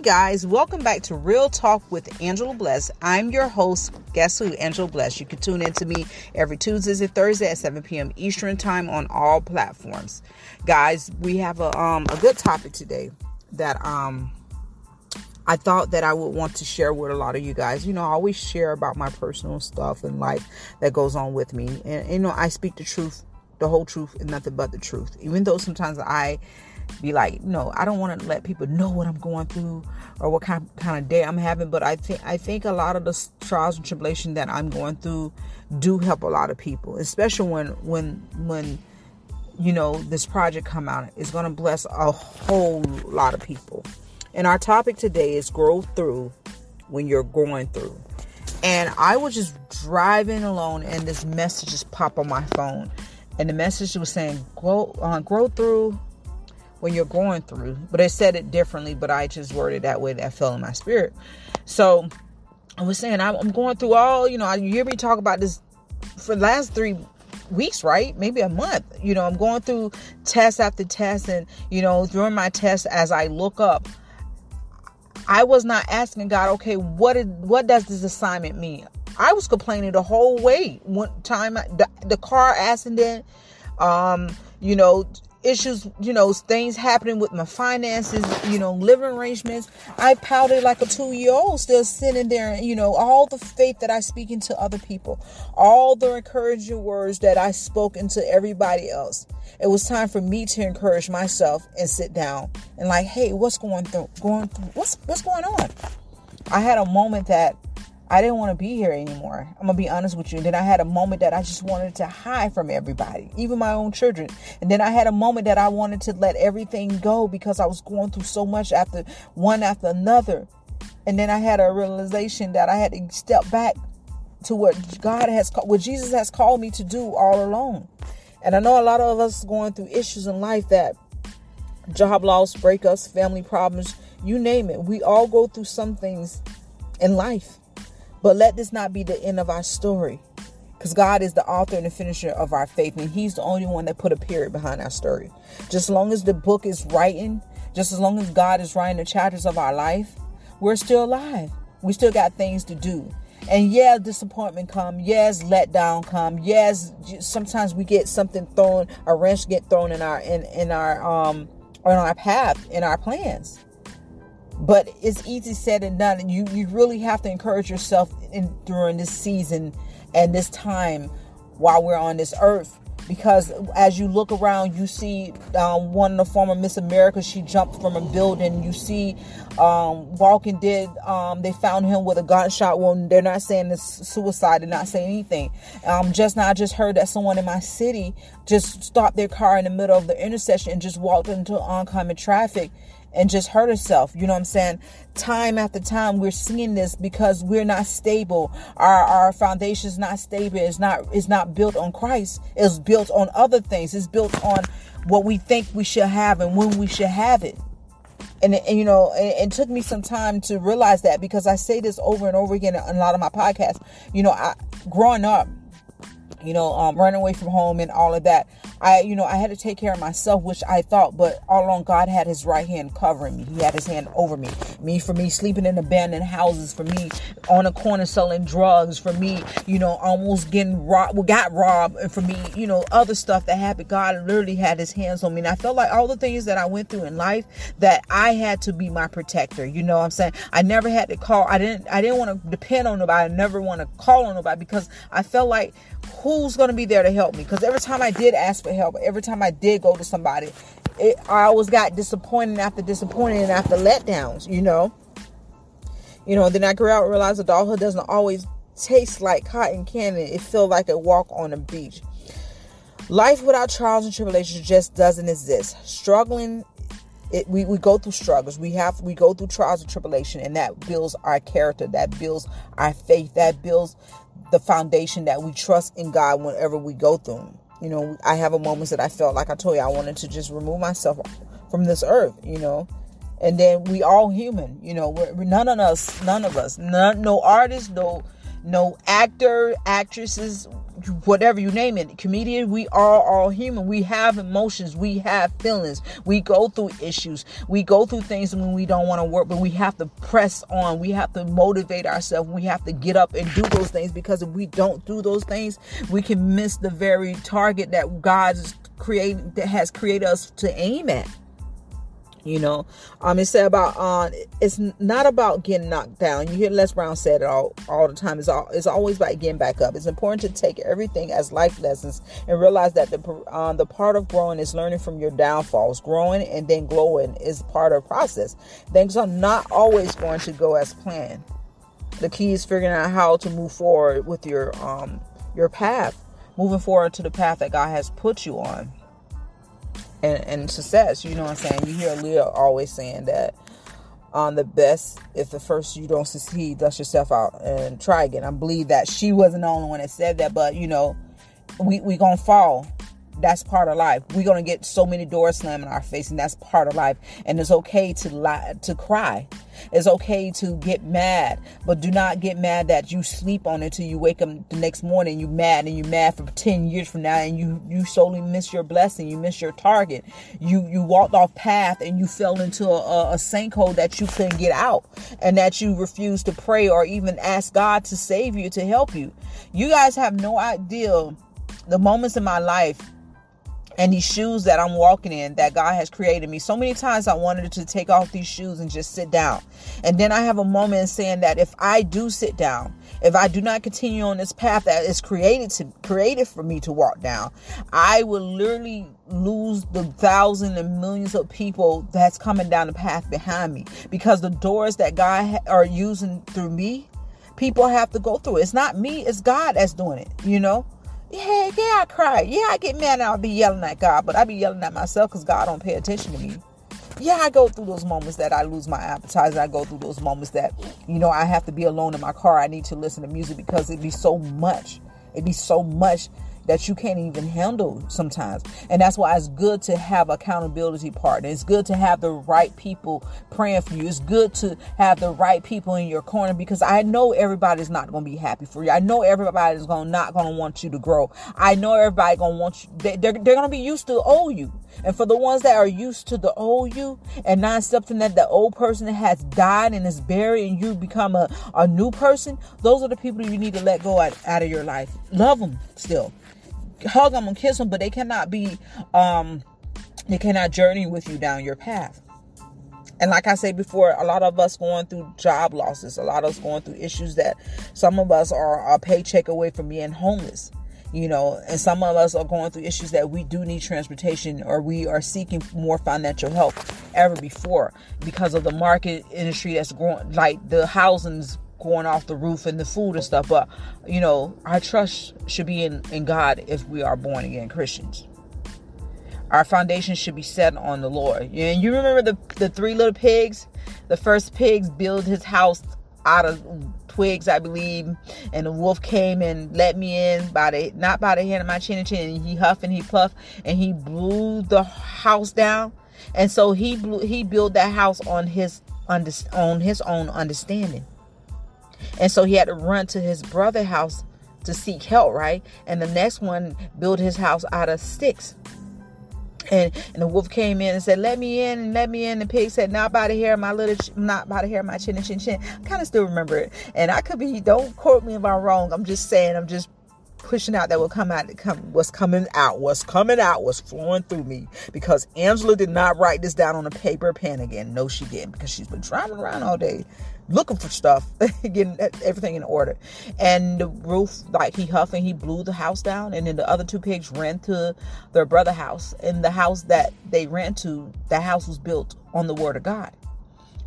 guys, welcome back to Real Talk with Angela Bless. I'm your host, guess who? Angela Bless. You can tune in to me every Tuesdays and Thursday at 7 p.m. Eastern Time on all platforms. Guys, we have a um a good topic today that um I thought that I would want to share with a lot of you guys. You know, I always share about my personal stuff and life that goes on with me. And you know, I speak the truth, the whole truth, and nothing but the truth. Even though sometimes I be like, no, I don't want to let people know what I'm going through or what kind kind of day I'm having. But I think I think a lot of the trials and tribulation that I'm going through do help a lot of people, especially when when when you know this project come out. It's going to bless a whole lot of people. And our topic today is grow through when you're going through. And I was just driving alone, and this message just popped on my phone. And the message was saying, "Grow, uh, grow through when you're going through. But it said it differently, but I just worded that way that fell in my spirit. So I was saying I'm going through all, you know, you hear me talk about this for the last three weeks, right? Maybe a month. You know, I'm going through test after test, and you know, during my test, as I look up, I was not asking God, okay, what did what does this assignment mean? I was complaining the whole way. One time, the, the car accident, um, you know, issues, you know, things happening with my finances, you know, living arrangements. I pouted like a two year old still sitting there, you know, all the faith that I speak into other people, all the encouraging words that I spoke into everybody else. It was time for me to encourage myself and sit down and like, hey, what's going through going through what's what's going on? I had a moment that I didn't want to be here anymore. I'm gonna be honest with you. And then I had a moment that I just wanted to hide from everybody, even my own children. And then I had a moment that I wanted to let everything go because I was going through so much after one after another. And then I had a realization that I had to step back to what God has what Jesus has called me to do all alone. And I know a lot of us going through issues in life that job loss, breakups, family problems, you name it. We all go through some things in life. But let this not be the end of our story. Because God is the author and the finisher of our faith, and He's the only one that put a period behind our story. Just as long as the book is writing, just as long as God is writing the chapters of our life, we're still alive. We still got things to do. And yeah, disappointment come. Yes, letdown come. Yes, sometimes we get something thrown, a wrench get thrown in our in in our um on our path, in our plans but it's easy said and done. You you really have to encourage yourself in during this season and this time while we're on this earth. Because as you look around you see um, one of the former miss america she jumped from a building. You see um, walking dead um, they found him with a gunshot wound. They're not saying it's suicide. They're not saying anything. Um, just now i just heard that someone in my city just stopped their car in the middle of the intersection and just walked into oncoming traffic and just hurt herself. You know what I'm saying? Time after time, we're seeing this because we're not stable. Our our foundation is not stable. It's not it's not built on Christ. It's built on other things. It's built on what we think we should have and when we should have it. And, and you know, it, it, took me some time to realize that because I say this over and over again in a lot of my podcasts. You know, I growing up, you know, um, running away from home and all of that. I, you know, I had to take care of myself, which I thought, but all along God had his right hand covering me. He had his hand over me. Me for me sleeping in abandoned houses, for me on a corner selling drugs, for me, you know, almost getting robbed, well, got robbed, and for me, you know, other stuff that happened. God literally had his hands on me. And I felt like all the things that I went through in life that I had to be my protector. You know what I'm saying? I never had to call. I didn't I didn't want to depend on nobody. I never want to call on nobody because I felt like who's going to be there to help me? Because every time I did ask for help, every time I did go to somebody, it, I always got disappointed after disappointed and after letdowns, you know. You know, then I grew out and realized adulthood doesn't always taste like cotton candy. It feels like a walk on a beach. Life without trials and tribulations just doesn't exist. Struggling, it, we, we go through struggles. We have we go through trials and tribulation, and that builds our character. That builds our faith. That builds the foundation that we trust in God whenever we go through. You know, I have a moments that I felt like I told you I wanted to just remove myself from this earth, you know. And then we all human, you know, we're, none of us, none of us, none, no artist, no no actor, actresses, whatever you name it, comedian, we are all human. We have emotions, we have feelings, we go through issues, we go through things when we don't want to work, but we have to press on, we have to motivate ourselves, we have to get up and do those things because if we don't do those things, we can miss the very target that God's created that has created us to aim at you know? Um it said about uh it's not about getting knocked down. You hear les brown said it all all the time. It's all it's always about getting back up. It's important to take everything as life lessons and realize that the um, the part of growing is learning from your downfalls. Growing and then glowing is part of process. Things are not always going to go as planned. The key is figuring out how to move forward with your um your path moving forward to the path that god has put you on and, and success. You know what I'm saying? You hear Aaliyah always saying that on the best if the first you don't succeed dust yourself out and try again. I believe that. She wasn't the only one that said that but you know we we gonna fall. That's part of life. We're gonna get so many doors slammed in our face and that's part of life. And it's okay to lie to cry it's okay to get mad, but do not get mad that you sleep on it till you wake up the next morning. You mad and you mad for ten years from now, and you you solely miss your blessing. You miss your target. You you walked off path and you fell into a, a sinkhole that you couldn't get out, and that you refused to pray or even ask God to save you to help you. You guys have no idea the moments in my life and these shoes that I'm walking in that God has created me. So many times I wanted to take off these shoes and just sit down. And then I have a moment saying that if I do sit down, if I do not continue on this path that is created to created for me to walk down, I will literally lose the thousands and millions of people that's coming down the path behind me because the doors that God ha- are using through me, people have to go through. It's not me, it's God that's doing it, you know? Yeah, yeah, I cry. Yeah, I get mad and I'll be yelling at God, but I be yelling at myself because God don't pay attention to me. Yeah, I go through those moments that I lose my appetite. I go through those moments that, you know, I have to be alone in my car. I need to listen to music because it'd be so much. It'd be so much that you can't even handle sometimes. And that's why it's good to have accountability partner. It's good to have the right people praying for you. It's good to have the right people in your corner because I know everybody's not going to be happy for you. I know everybody's going not going to want you to grow. I know everybody going to want you. They, they're, they're going to be used to owe you. And for the ones that are used to the old you and not accepting that the old person has died and is buried and you become a, a new person, those are the people you need to let go out, out of your life. Love them still hug them and kiss them, but they cannot be, um, they cannot journey with you down your path. And like I said before, a lot of us going through job losses, a lot of us going through issues that some of us are a paycheck away from being homeless you know and some of us are going through issues that we do need transportation or we are seeking more financial help ever before because of the market industry that's growing like the housing's going off the roof and the food and stuff. But you know, our trust should be in, in God if we are born again Christians. Our foundation should be set on the Lord. And you remember the, the three little pigs? The first pigs built his house out of twigs, I believe. And the wolf came and let me in by the not by the hand of my chin and chin. And he huffed and he puffed and he blew the house down. And so he blew he built that house on his on his own understanding. And so he had to run to his brother house to seek help, right? And the next one built his house out of sticks. And, and the wolf came in and said, "Let me in, and let me in." The pig said, "Not by the hair of my little, ch- not by the hair of my chin and chin chin." I kind of still remember it, and I could be. Don't quote me if I'm wrong. I'm just saying. I'm just pushing out that will come out come what's coming out what's coming out was flowing through me because angela did not write this down on a paper pen again no she didn't because she's been driving around all day looking for stuff, getting everything in order. And the roof, like he huffed and he blew the house down. And then the other two pigs ran to their brother house. And the house that they ran to, the house was built on the word of God.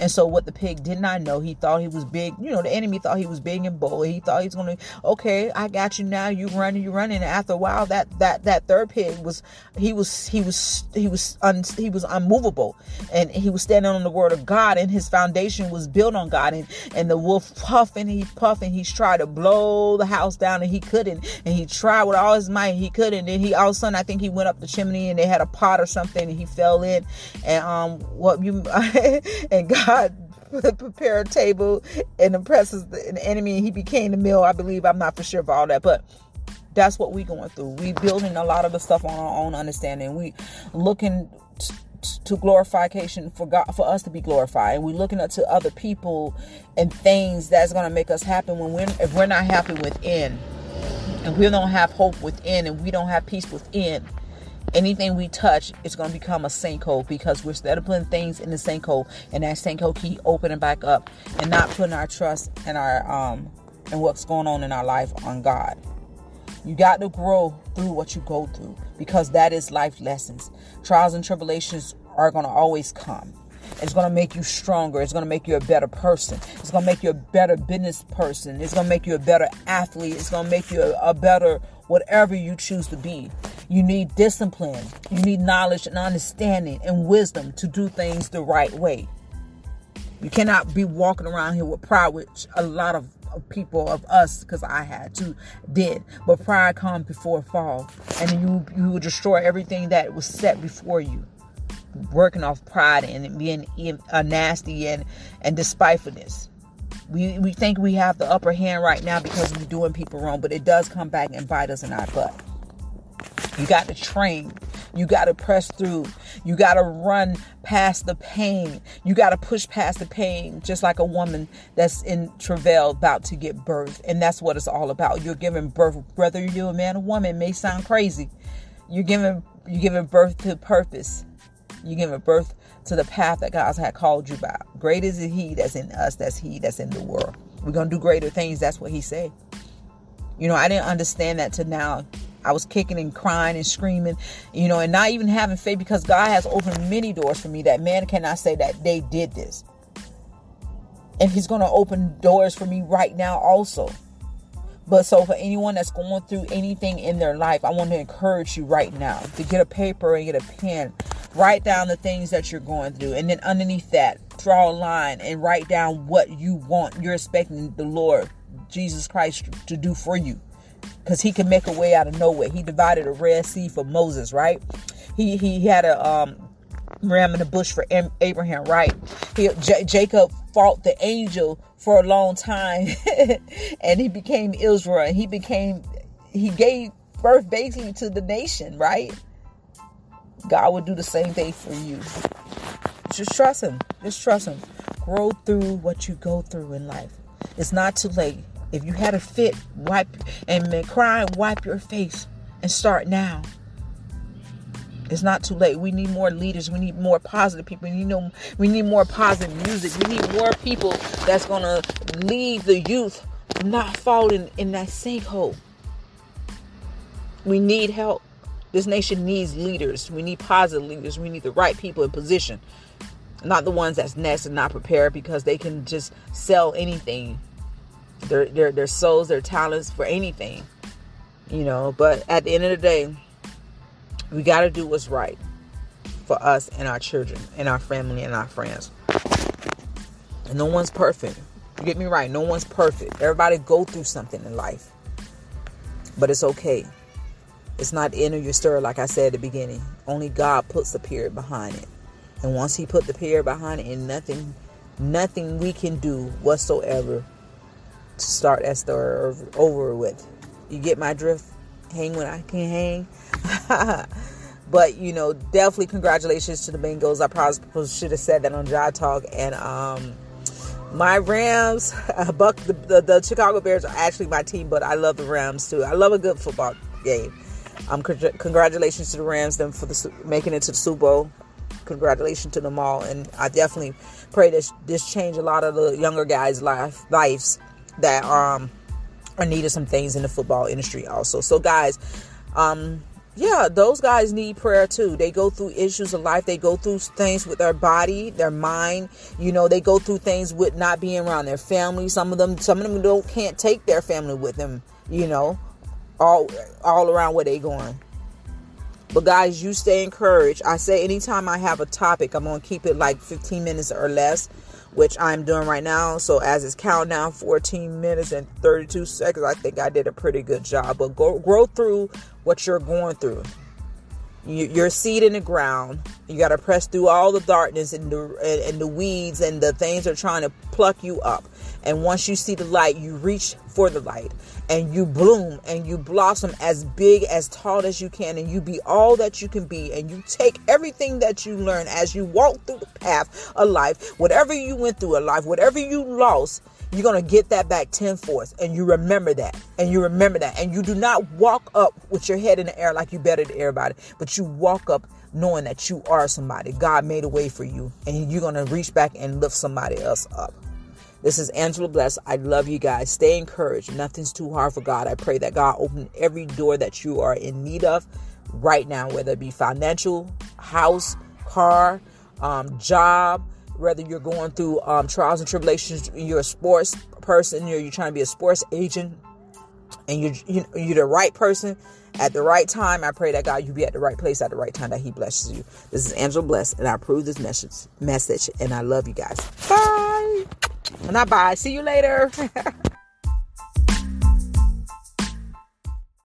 And so what the pig did not know, he thought he was big. You know, the enemy thought he was big and bold. He thought he's gonna, okay, I got you now. You running, you running. And after a while, that that that third pig was, he was he was he was un, he was unmovable, and he was standing on the word of God, and his foundation was built on God. And and the wolf puffing, he puffing, he tried to blow the house down, and he couldn't. And he tried with all his might, he couldn't. And he all of a sudden, I think he went up the chimney, and they had a pot or something, and he fell in, and um, what you and God God prepare a table and impresses the enemy and he became the meal. I believe I'm not for sure of all that, but that's what we going through. We building a lot of the stuff on our own understanding. We looking to glorification for God for us to be glorified and we're looking up to other people and things that's going to make us happy when we're if we're not happy within and we don't have hope within and we don't have peace within anything we touch is going to become a sinkhole because we're instead of putting things in the sinkhole and that sinkhole keep opening back up and not putting our trust and our um and what's going on in our life on God. You got to grow through what you go through because that is life lessons. Trials and tribulations are going to always come. It's going to make you stronger. It's going to make you a better person. It's going to make you a better business person. It's going to make you a better athlete. It's going to make you a, a better whatever you choose to be. You need discipline. You need knowledge and understanding and wisdom to do things the right way. You cannot be walking around here with pride, which a lot of people of us, because I had to, did. But pride comes before fall, and you you will destroy everything that was set before you. Working off pride and being a uh, nasty and and despitefulness. We we think we have the upper hand right now because we're doing people wrong, but it does come back and bite us in our butt. You got to train. You got to press through. You got to run past the pain. You got to push past the pain, just like a woman that's in travail about to give birth. And that's what it's all about. You're giving birth, whether you're a man or woman, may sound crazy. You're giving you're giving birth to purpose. You're giving birth to the path that God's had called you by. Great is He that's in us, that's He that's in the world. We're gonna do greater things. That's what He said. You know, I didn't understand that till now. I was kicking and crying and screaming, you know, and not even having faith because God has opened many doors for me that man cannot say that they did this. And He's going to open doors for me right now also. But so for anyone that's going through anything in their life, I want to encourage you right now to get a paper and get a pen. Write down the things that you're going through. And then underneath that, draw a line and write down what you want. You're expecting the Lord, Jesus Christ, to do for you because he can make a way out of nowhere. He divided a Red Sea for Moses, right? He he had a um, ram in the bush for Abraham, right? He, J- Jacob fought the angel for a long time, and he became Israel. And he became he gave birth basically to the nation, right? God would do the same thing for you. Just trust Him. Just trust Him. Grow through what you go through in life. It's not too late. If you had a fit, wipe and been crying, wipe your face and start now. It's not too late. We need more leaders. We need more positive people. We need, we need more positive music. We need more people that's going to lead the youth not falling in that sinkhole. We need help. This nation needs leaders. We need positive leaders. We need the right people in position. Not the ones that's next and not prepared because they can just sell anything their their their souls, their talents for anything. You know, but at the end of the day, we got to do what's right for us and our children and our family and our friends. And no one's perfect. You Get me right, no one's perfect. Everybody go through something in life. But it's okay. It's not the end of your story, like I said at the beginning. Only God puts the period behind it. And once He put the period behind it, and nothing, nothing we can do whatsoever to start that story over with. You get my drift? Hang when I can hang. but you know, definitely congratulations to the Bengals. I probably should have said that on Jai Talk. And um, my Rams, uh, Buck, the, the, the, Chicago Bears are actually my team, but I love the Rams too. I love a good football game. Um, congratulations to the Rams them for the making it to the Super Bowl. Congratulations to them all, and I definitely pray that this change a lot of the younger guys' life lives that um are needed some things in the football industry also. So guys, um yeah, those guys need prayer too. They go through issues of life. They go through things with their body, their mind. You know, they go through things with not being around their family. Some of them, some of them don't can't take their family with them. You know, all all around where they going. But guys, you stay encouraged. I say anytime I have a topic, I'm gonna keep it like 15 minutes or less which I'm doing right now. So as it's counting down 14 minutes and 32 seconds, I think I did a pretty good job. But go grow through what you're going through. your seed in the ground. You got to press through all the darkness and the and the weeds and the things are trying to pluck you up. And once you see the light, you reach for the light. And you bloom and you blossom as big as tall as you can and you be all that you can be and you take everything that you learn as you walk through the path of life. Whatever you went through in life whatever you lost you're going to get that back tenfold and you remember that and you remember that. And you do not walk up with your head in the air like you better than everybody but you walk up knowing that you are somebody. God made a way for you and you're going to reach back and lift somebody else up this is Angela Bless. I love you guys. Stay encouraged. Nothing's too hard for God. I pray that God open every door that you are in need of right now, whether it be financial, house, car, um, job, whether you're going through um, trials and tribulations, you're a sports person, you're, you're trying to be a sports agent, and you're, you, are the right person at the right time. I pray that God, you be at the right place at the right time, that He blesses you. This is Angela Bless, and I approve this message, message, and I love you guys. Bye. Not bye. See you later.